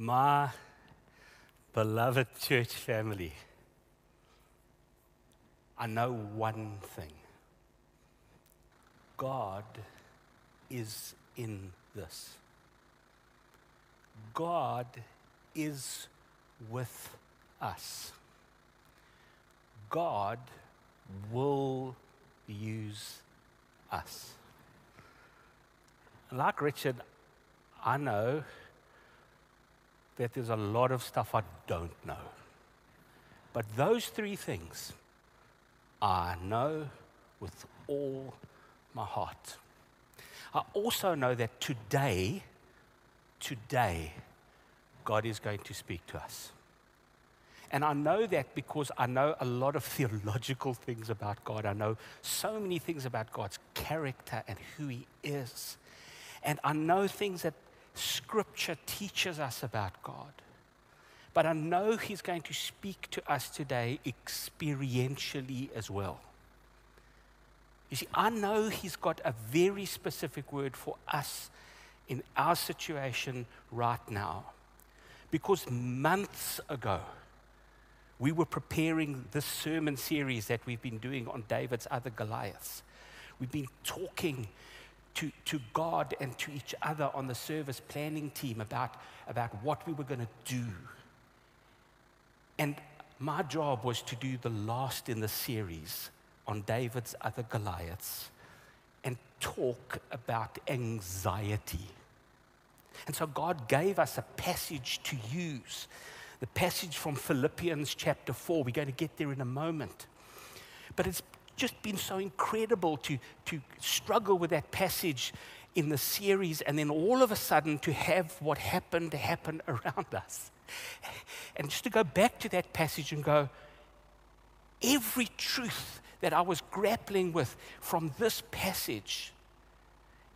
My beloved church family, I know one thing God is in this. God is with us. God will use us. Like Richard, I know that there's a lot of stuff I don't know. But those three things I know with all my heart. I also know that today, today, God is going to speak to us. And I know that because I know a lot of theological things about God. I know so many things about God's character and who He is. And I know things that Scripture teaches us about God. But I know He's going to speak to us today experientially as well. You see, I know He's got a very specific word for us in our situation right now. Because months ago, we were preparing this sermon series that we've been doing on David's other Goliaths. We've been talking to, to God and to each other on the service planning team about, about what we were going to do. And my job was to do the last in the series on David's other Goliaths and talk about anxiety. And so God gave us a passage to use the passage from Philippians chapter 4. We're going to get there in a moment. But it's just been so incredible to, to struggle with that passage in the series and then all of a sudden to have what happened happen around us. And just to go back to that passage and go, every truth that I was grappling with from this passage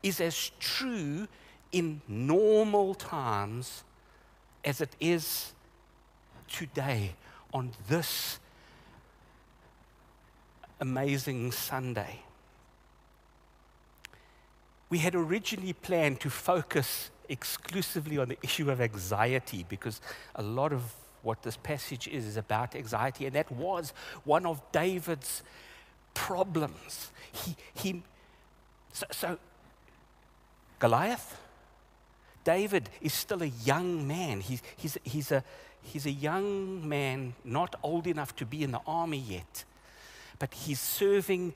is as true in normal times as it is today on this amazing Sunday. We had originally planned to focus exclusively on the issue of anxiety because a lot of what this passage is is about anxiety, and that was one of David's problems. He, he, so, so Goliath, David is still a young man. He's, he's, he's, a, he's a young man, not old enough to be in the army yet, but he's serving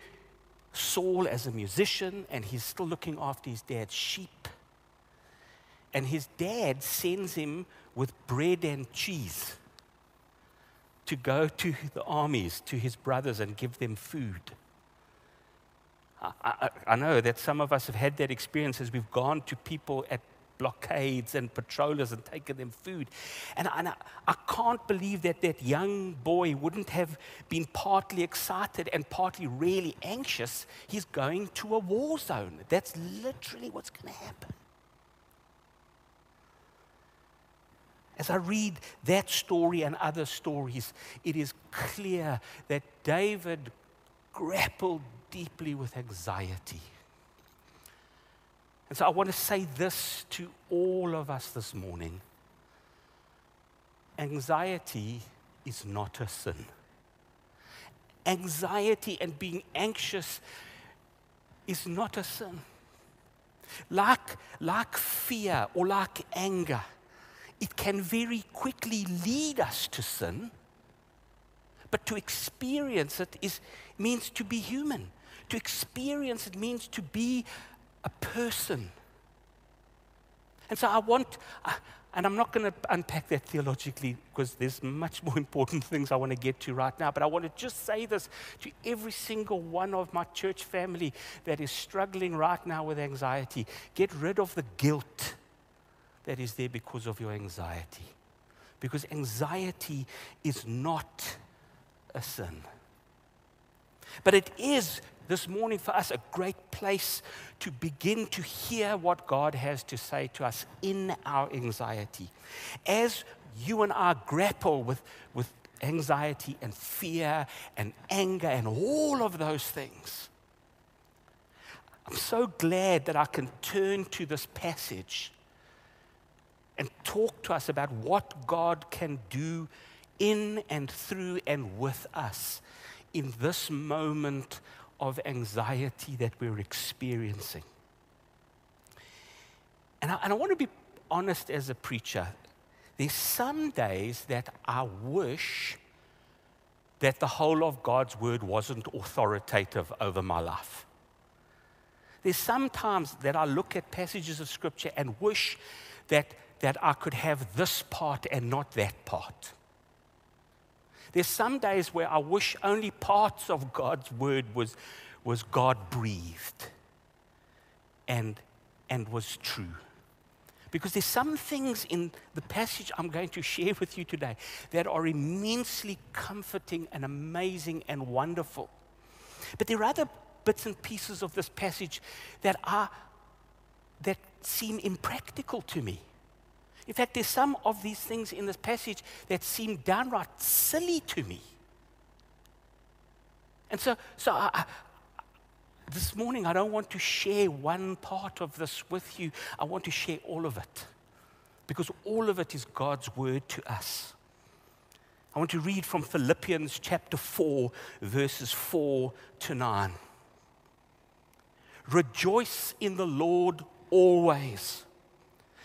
Saul as a musician and he's still looking after his dad's sheep. And his dad sends him with bread and cheese to go to the armies, to his brothers, and give them food. I, I, I, know that some of us have had that experience as we've gone to people at blockades and patrollers and taken them food. And, and I, I can't believe that that young boy wouldn't have been partly excited and partly really anxious. He's going to a war zone. That's literally what's going to happen. As I read that story and other stories, it is clear that David grappled deeply with anxiety. And so I want to say this to all of us this morning anxiety is not a sin. Anxiety and being anxious is not a sin. Like, like fear or like anger, it can very quickly lead us to sin. But to experience it is, means to be human. To experience it means to be a person. And so I want, and I'm not going to unpack that theologically because there's much more important things I want to get to right now, but I want to just say this to every single one of my church family that is struggling right now with anxiety. Get rid of the guilt that is there because of your anxiety. Because anxiety is not a sin. But it is this morning for us a great place to begin to hear what God has to say to us in our anxiety. As you and I grapple with, with anxiety and fear and anger and all of those things, I'm so glad that I can turn to this passage and talk to us about what God can do in and through and with us in this moment of anxiety that we're experiencing. And I, and I want to be honest as a preacher. There's some days that I wish that the whole of God's word wasn't authoritative over my life. There's sometimes that I look at passages of scripture and wish that, that I could have this part and not that part. There's some days where I wish only parts of God's word was, was God breathed and, and was true. Because there's some things in the passage I'm going to share with you today that are immensely comforting and amazing and wonderful. But there are other bits and pieces of this passage that are that seem impractical to me. In fact, there's some of these things in this passage that seem downright silly to me. And so, so I, this morning, I don't want to share one part of this with you. I want to share all of it because all of it is God's word to us. I want to read from Philippians chapter 4, verses 4 to 9. Rejoice in the Lord always.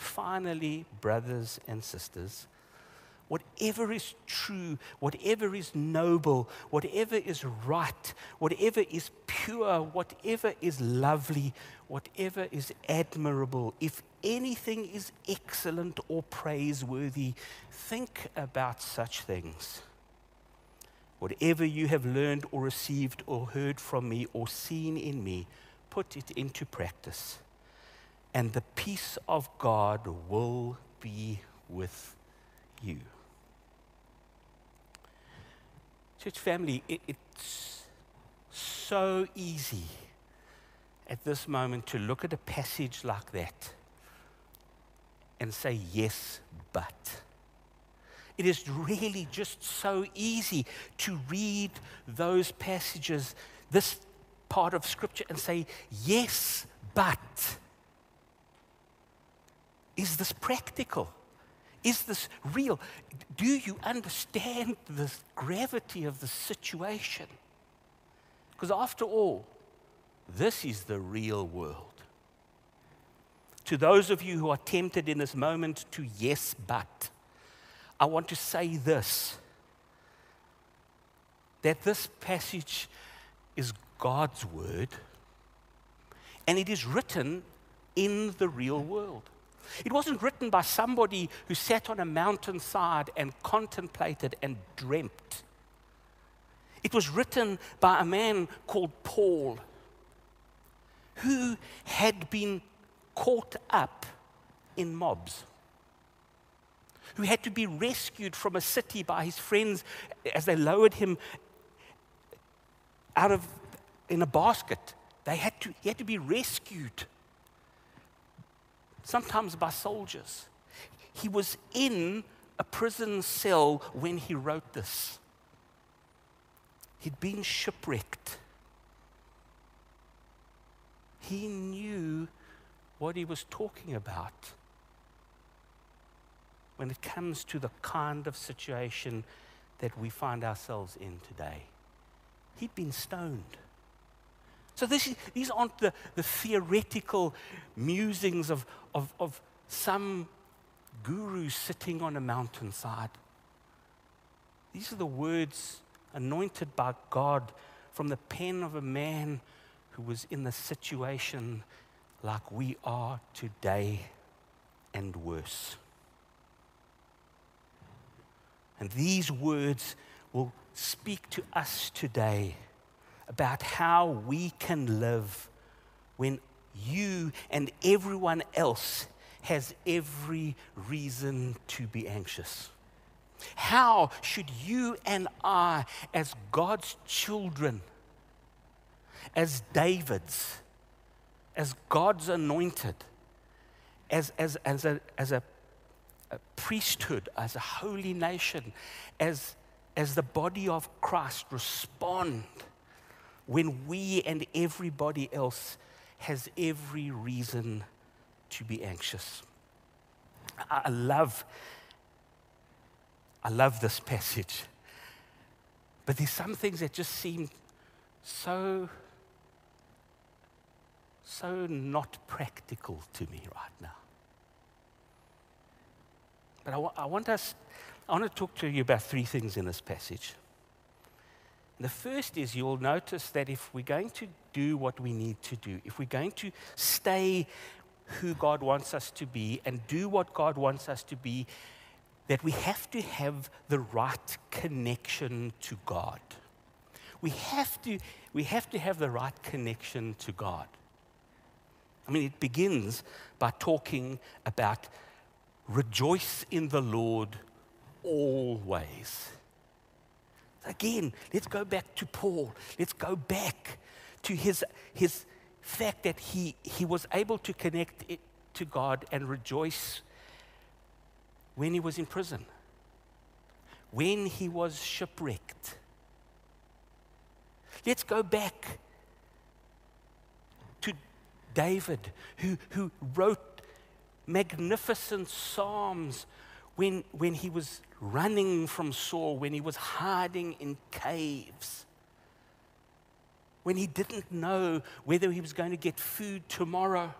Finally, brothers and sisters, whatever is true, whatever is noble, whatever is right, whatever is pure, whatever is lovely, whatever is admirable, if anything is excellent or praiseworthy, think about such things. Whatever you have learned or received or heard from me or seen in me, put it into practice and the peace of God will be with you. Church family, it, it's so easy at this moment to look at a passage like that and say, yes, but. It is really just so easy to read those passages, this part of Scripture, and say, yes, but. Is this practical? Is this real? Do you understand the gravity of the situation? Because after all, this is the real world. To those of you who are tempted in this moment to yes, but, I want to say this that this passage is God's word and it is written in the real world. It wasn't written by somebody who sat on a mountainside and contemplated and dreamt. It was written by a man called Paul, who had been caught up in mobs, who had to be rescued from a city by his friends as they lowered him out of in a basket. They had to, he had to be rescued sometimes by soldiers. He was in a prison cell when he wrote this. He'd been shipwrecked. He knew what he was talking about when it comes to the kind of situation that we find ourselves in today. He'd been stoned. So this, these aren't the, the theoretical musings of, of, of some guru sitting on a mountainside. These are the words anointed by God from the pen of a man who was in the situation like we are today and worse. And these words will speak to us today about how we can live when you and everyone else has every reason to be anxious. How should you and I, as God's children, as David's, as God's anointed, as, as, as, a, as a, a priesthood, as a holy nation, as, as the body of Christ respond when we and everybody else has every reason to be anxious. I love, I love this passage. But there's some things that just seem so, so not practical to me right now. But I, I want us, I want to talk to you about three things in this passage. The first is you'll notice that if we're going to do what we need to do, if we're going to stay who God wants us to be and do what God wants us to be, that we have to have the right connection to God. We have to, we have, to have the right connection to God. I mean, it begins by talking about rejoice in the Lord always. Again, let's go back to Paul. Let's go back to his, his fact that he, he was able to connect it to God and rejoice when he was in prison, when he was shipwrecked. Let's go back to David, who, who wrote magnificent psalms when, when he was running from Saul, when he was hiding in caves, when he didn't know whether he was going to get food tomorrow.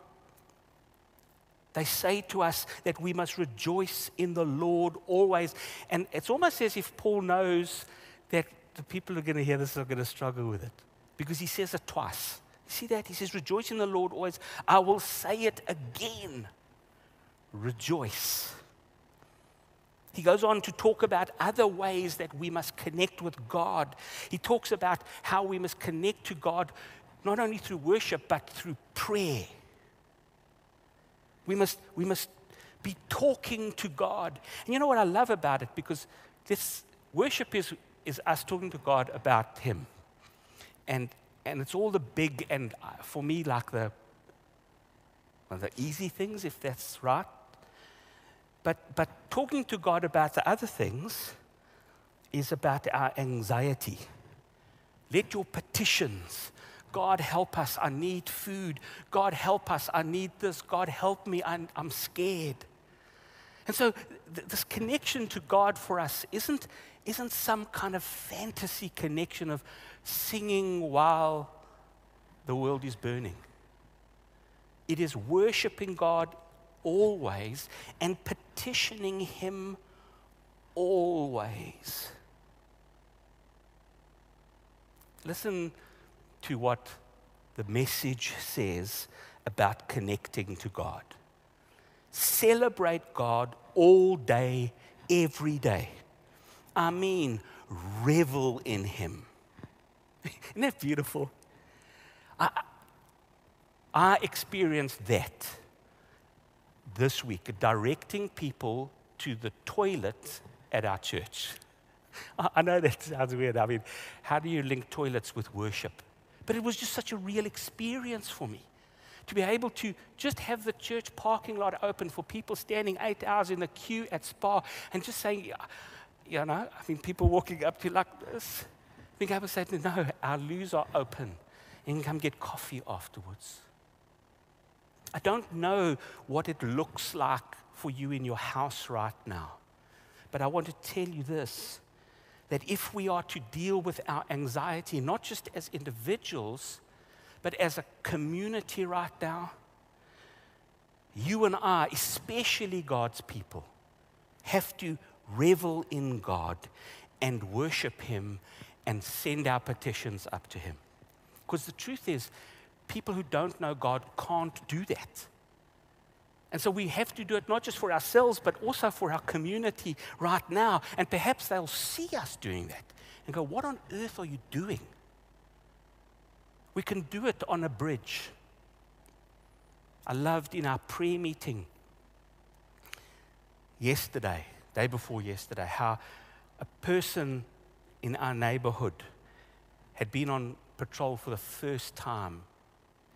They say to us that we must rejoice in the Lord always. And it's almost as if Paul knows that the people who are going to hear this are going to struggle with it because he says it twice. See that? He says, Rejoice in the Lord always. I will say it again. Rejoice. He goes on to talk about other ways that we must connect with God. He talks about how we must connect to God not only through worship, but through prayer. We must, we must be talking to God. And you know what I love about it? Because this worship is, is us talking to God about Him. And, and it's all the big and, uh, for me, like the, well, the easy things, if that's right. But, but talking to God about the other things is about our anxiety. Let your petitions, God help us, I need food. God help us, I need this. God help me, I'm, I'm scared. And so th- this connection to God for us isn't, isn't some kind of fantasy connection of singing while the world is burning. It is worshiping God always and petitioning Him always. Listen to what the message says about connecting to God. Celebrate God all day, every day. I mean, revel in Him. Isn't that beautiful? I, I experienced that this week directing people to the toilet at our church. I know that sounds weird. I mean, how do you link toilets with worship? But it was just such a real experience for me to be able to just have the church parking lot open for people standing eight hours in the queue at Spar and just saying, you know, I mean, people walking up to you like this. Being able to say, no, our loos are open You can come get coffee afterwards. I don't know what it looks like for you in your house right now, but I want to tell you this that if we are to deal with our anxiety, not just as individuals, but as a community right now, you and I, especially God's people, have to revel in God and worship Him and send our petitions up to Him. Because the truth is, people who don't know God can't do that. And so we have to do it not just for ourselves, but also for our community right now. And perhaps they'll see us doing that and go, What on earth are you doing? We can do it on a bridge. I loved in our prayer meeting yesterday, day before yesterday, how a person in our neighborhood had been on patrol for the first time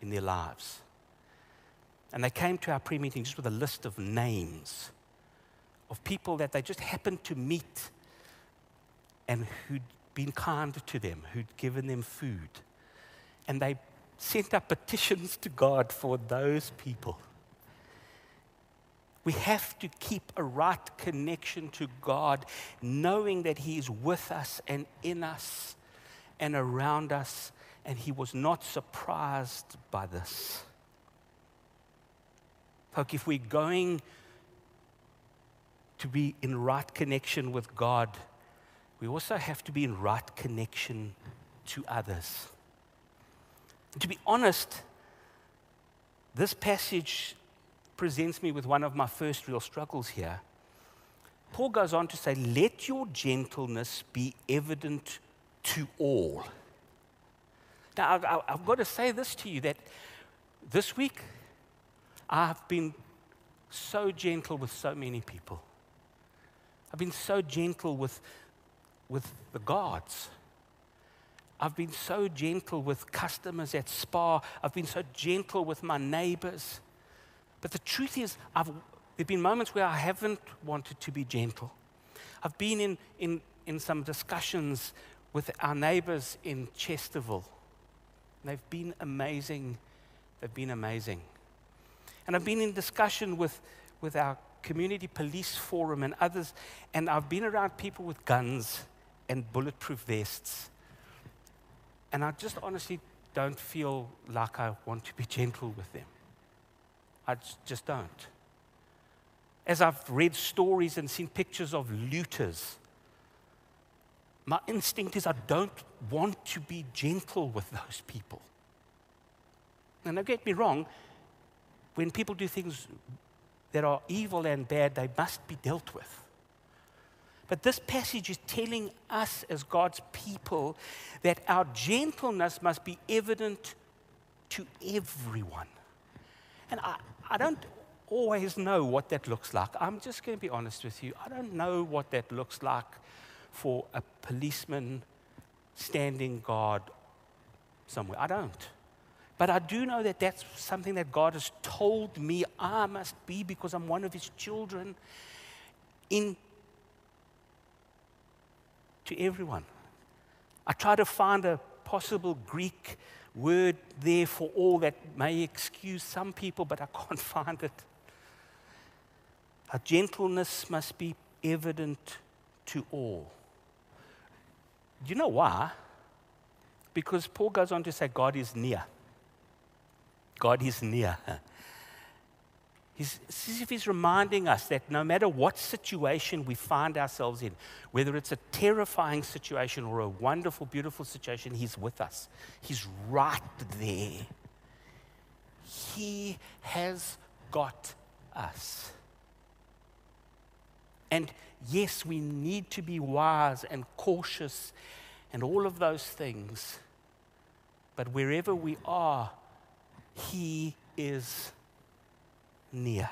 in their lives. And they came to our pre meeting just with a list of names of people that they just happened to meet and who'd been kind to them, who'd given them food. And they sent up petitions to God for those people. We have to keep a right connection to God, knowing that He is with us and in us and around us, and He was not surprised by this. Folk, if we're going to be in right connection with God, we also have to be in right connection to others. And to be honest, this passage presents me with one of my first real struggles here. Paul goes on to say, Let your gentleness be evident to all. Now, I've, I've, got to say this to you that this week I've been so gentle with so many people. I've been so gentle with, with the guards. I've been so gentle with customers at Spar. I've been so gentle with my neighbors. But the truth is, I've, there have been moments where I haven't wanted to be gentle. I've been in, in, in some discussions with our neighbors in Chesterville. They've been amazing. They've been amazing. And I've been in discussion with, with our community police forum and others, and I've been around people with guns and bulletproof vests. And I just honestly don't feel like I want to be gentle with them. I just don't. As I've read stories and seen pictures of looters, my instinct is I don't want to be gentle with those people. And don't get me wrong, when people do things that are evil and bad, they must be dealt with. But this passage is telling us as God's people that our gentleness must be evident to everyone. And I, I don't always know what that looks like. I'm just going to be honest with you. I don't know what that looks like for a policeman standing guard somewhere. I don't. But I do know that that's something that God has told me I must be because I'm one of His children in to everyone. I try to find a possible Greek word there for all that may excuse some people, but I can't find it. Our gentleness must be evident to all. Do you know why? Because Paul goes on to say God is near. God is near. He's, as if he's reminding us that no matter what situation we find ourselves in, whether it's a terrifying situation or a wonderful, beautiful situation, he's with us. He's right there. He has got us. And yes, we need to be wise and cautious and all of those things. But wherever we are, He is near.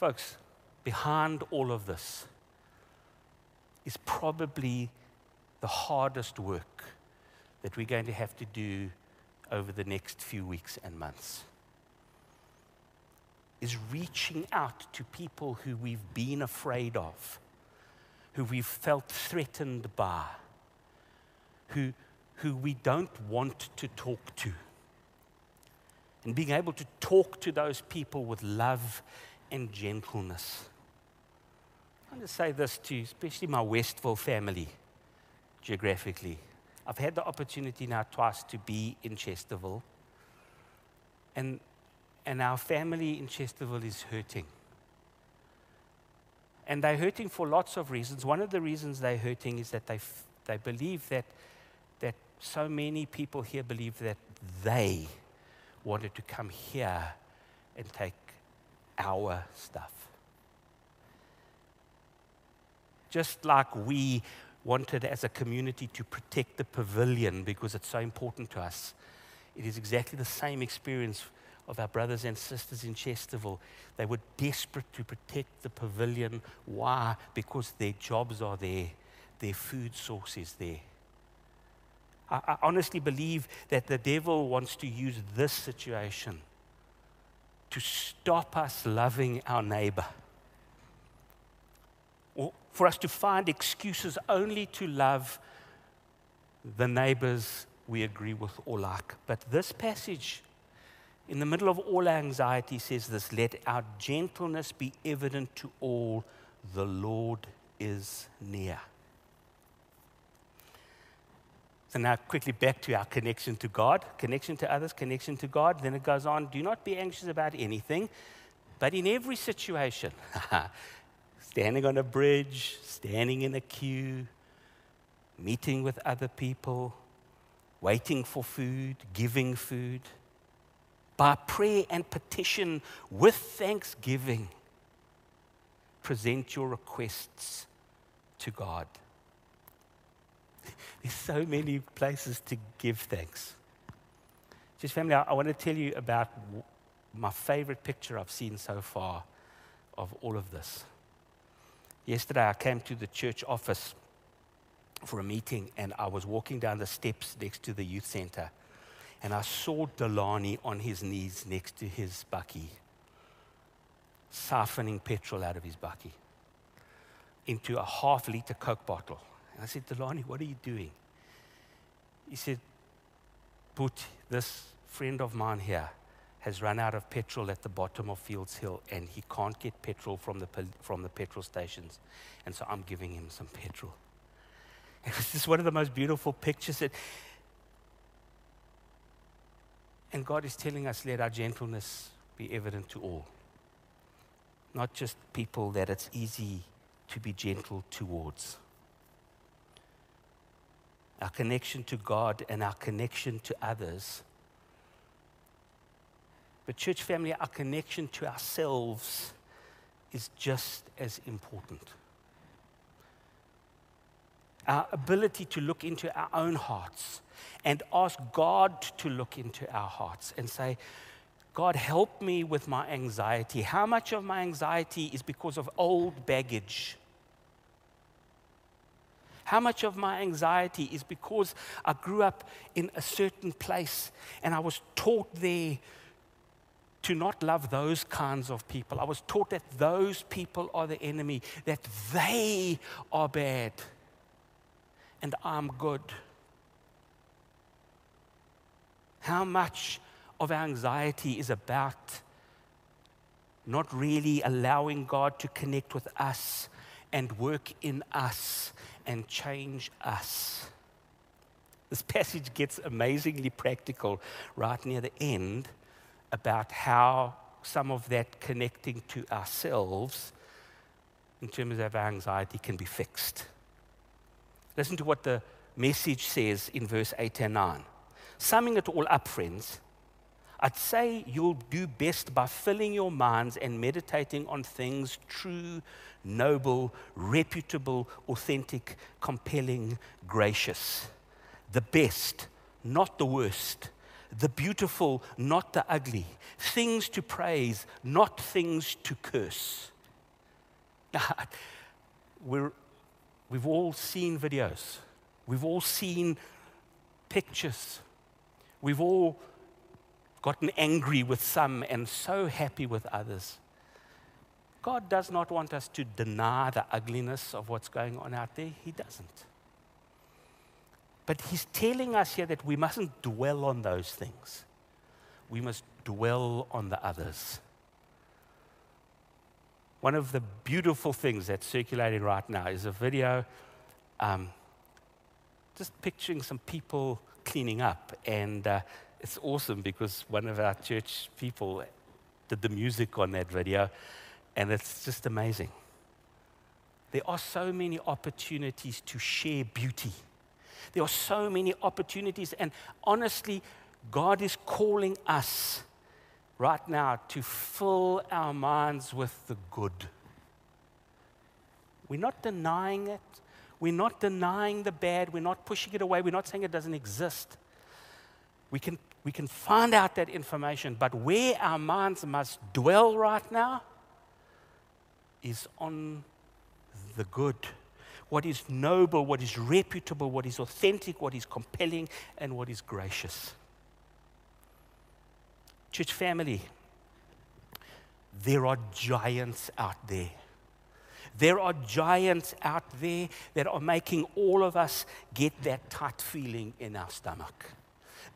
Folks, behind all of this is probably the hardest work that we're going to have to do over the next few weeks and months. Is reaching out to people who we've been afraid of, who we've felt threatened by, who, who we don't want to talk to and being able to talk to those people with love and gentleness. I want to say this to especially my Westville family, geographically. I've had the opportunity now twice to be in Chesterville, and, and our family in Chesterville is hurting. And they're hurting for lots of reasons. One of the reasons they're hurting is that they, they believe that, that so many people here believe that they wanted to come here and take our stuff. Just like we wanted as a community to protect the pavilion because it's so important to us, it is exactly the same experience of our brothers and sisters in Chesterville. They were desperate to protect the pavilion. Why? Because their jobs are there, their food source is there. I, I honestly believe that the devil wants to use this situation to stop us loving our neighbor. Or for us to find excuses only to love the neighbors we agree with or like. But this passage, in the middle of all anxiety, says this Let our gentleness be evident to all, the Lord is near. So now, quickly back to our connection to God, connection to others, connection to God. Then it goes on do not be anxious about anything, but in every situation, standing on a bridge, standing in a queue, meeting with other people, waiting for food, giving food, by prayer and petition with thanksgiving, present your requests to God. There's so many places to give thanks. Just family, I, I want to tell you about my favorite picture I've seen so far of all of this. Yesterday, I came to the church office for a meeting, and I was walking down the steps next to the youth center, and I saw Delani on his knees next to his bakkie, siphoning petrol out of his bakkie into a half liter Coke bottle. And I said, Delani, what are you doing? He said, Put, this friend of mine here has run out of petrol at the bottom of Fields Hill and he can't get petrol from the, from the petrol stations. And so I'm giving him some petrol. It was just one of the most beautiful pictures. That, and God is telling us, let our gentleness be evident to all. Not just people that it's easy to be gentle towards our connection to God and our connection to others. But, church family, our connection to ourselves is just as important. Our ability to look into our own hearts and ask God to look into our hearts and say, God, help me with my anxiety. How much of my anxiety is because of old baggage? How much of my anxiety is because I grew up in a certain place and I was taught there to not love those kinds of people. I was taught that those people are the enemy, that they are bad and I'm good. How much of our anxiety is about not really allowing God to connect with us and work in us and change us. This passage gets amazingly practical right near the end about how some of that connecting to ourselves in terms of our anxiety can be fixed. Listen to what the message says in verse 8 and 9. Summing it all up, friends, I'd say you'll do best by filling your minds and meditating on things true, noble, reputable, authentic, compelling, gracious. The best, not the worst. The beautiful, not the ugly. Things to praise, not things to curse. We're, we've all seen videos, we've all seen pictures, we've all gotten angry with some and so happy with others. God does not want us to deny the ugliness of what's going on out there. He doesn't. But He's telling us here that we mustn't dwell on those things, we must dwell on the others. One of the beautiful things that's circulating right now is a video um, just picturing some people cleaning up. And uh, it's awesome because one of our church people did the music on that video, and it's just amazing. There are so many opportunities to share beauty. There are so many opportunities, and honestly, God is calling us right now to fill our minds with the good. We're not denying it. We're not denying the bad. We're not pushing it away. We're not saying it doesn't exist. We can We can find out that information, but where our minds must dwell right now is on the good. What is noble, what is reputable, what is authentic, what is compelling, and what is gracious. Church family, there are giants out there. There are giants out there that are making all of us get that tight feeling in our stomach.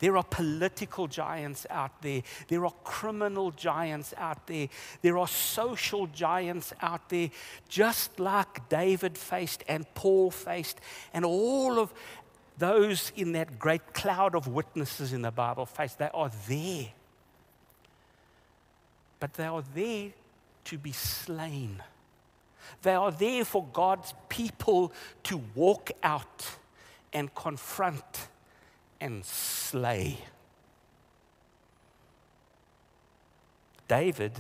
There are political giants out there. There are criminal giants out there. There are social giants out there, just like David faced and Paul faced, and all of those in that great cloud of witnesses in the Bible faced. They are there. But they are there to be slain. They are there for God's people to walk out and confront and slay. David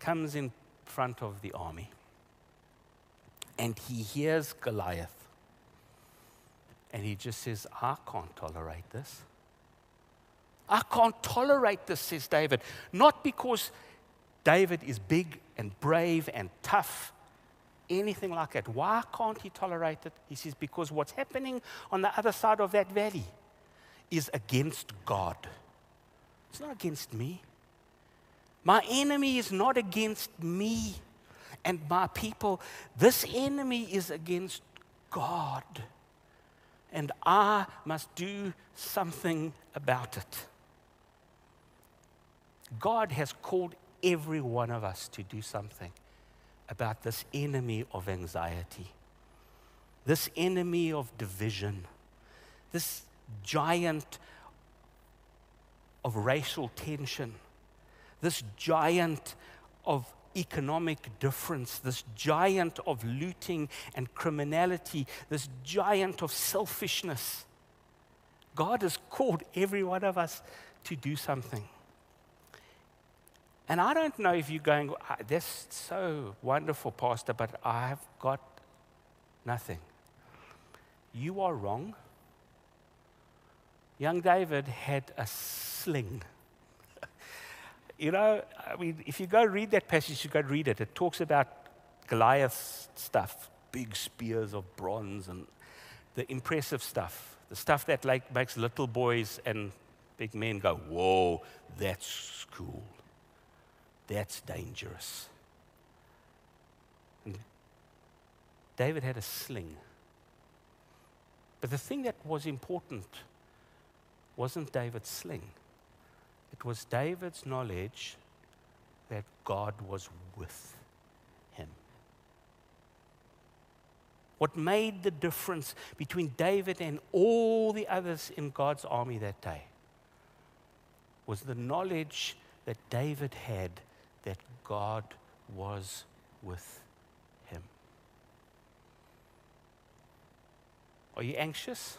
comes in front of the army and he hears Goliath. And he just says, I can't tolerate this. I can't tolerate this, says David. Not because David is big and brave and tough, anything like that. Why can't he tolerate it? He says, because what's happening on the other side of that valley is against God. It's not against me. My enemy is not against me and my people. This enemy is against God. And I must do something about it. God has called every one of us to do something about this enemy of anxiety, this enemy of division, this giant of racial tension, this giant of economic difference, this giant of looting and criminality, this giant of selfishness. God has called every one of us to do something. And I don't know if you're going, ah, that's so wonderful, Pastor, but I've got nothing. You are wrong. Young David had a sling. you know, I mean, if you go read that passage, you go read it. It talks about Goliath's stuff, big spears of bronze and the impressive stuff, the stuff that like makes little boys and big men go, whoa, that's cool. That's dangerous. And David had a sling. But the thing that was important wasn't David's sling, it was David's knowledge that God was with him. What made the difference between David and all the others in God's army that day was the knowledge that David had that God was with him. Are you anxious?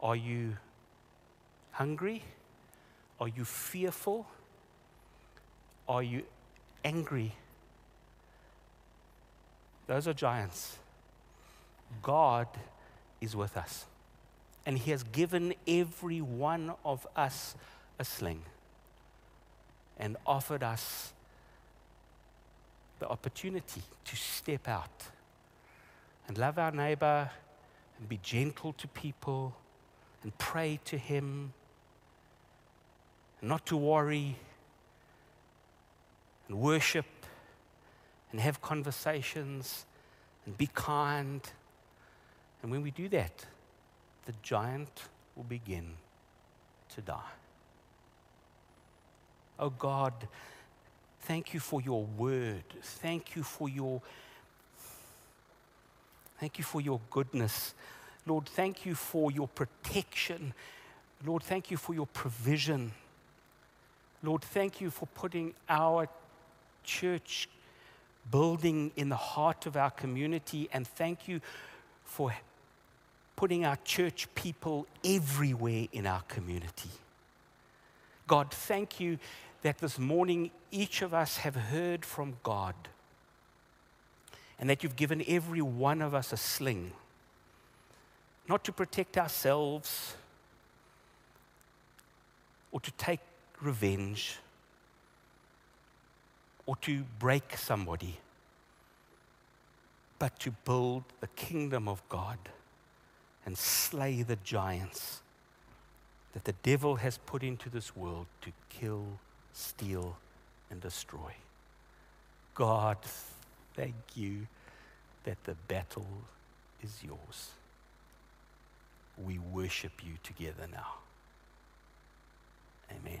Are you hungry? Are you fearful? Are you angry? Those are giants. God is with us. And He has given every one of us a sling and offered us the opportunity to step out and love our neighbor and be gentle to people and pray to Him and not to worry and worship and have conversations and be kind. And when we do that, the giant will begin to die. Oh God, thank you for your word. Thank you for your Thank you for your goodness. Lord, thank you for your protection. Lord, thank you for your provision. Lord, thank you for putting our church building in the heart of our community. And thank you for putting our church people everywhere in our community. God, thank you that this morning each of us have heard from God and that you've given every one of us a sling, not to protect ourselves, or to take revenge or to break somebody, but to build the kingdom of God and slay the giants that the devil has put into this world to kill, steal, and destroy. God, thank you that the battle is yours. We worship you together now. Amen.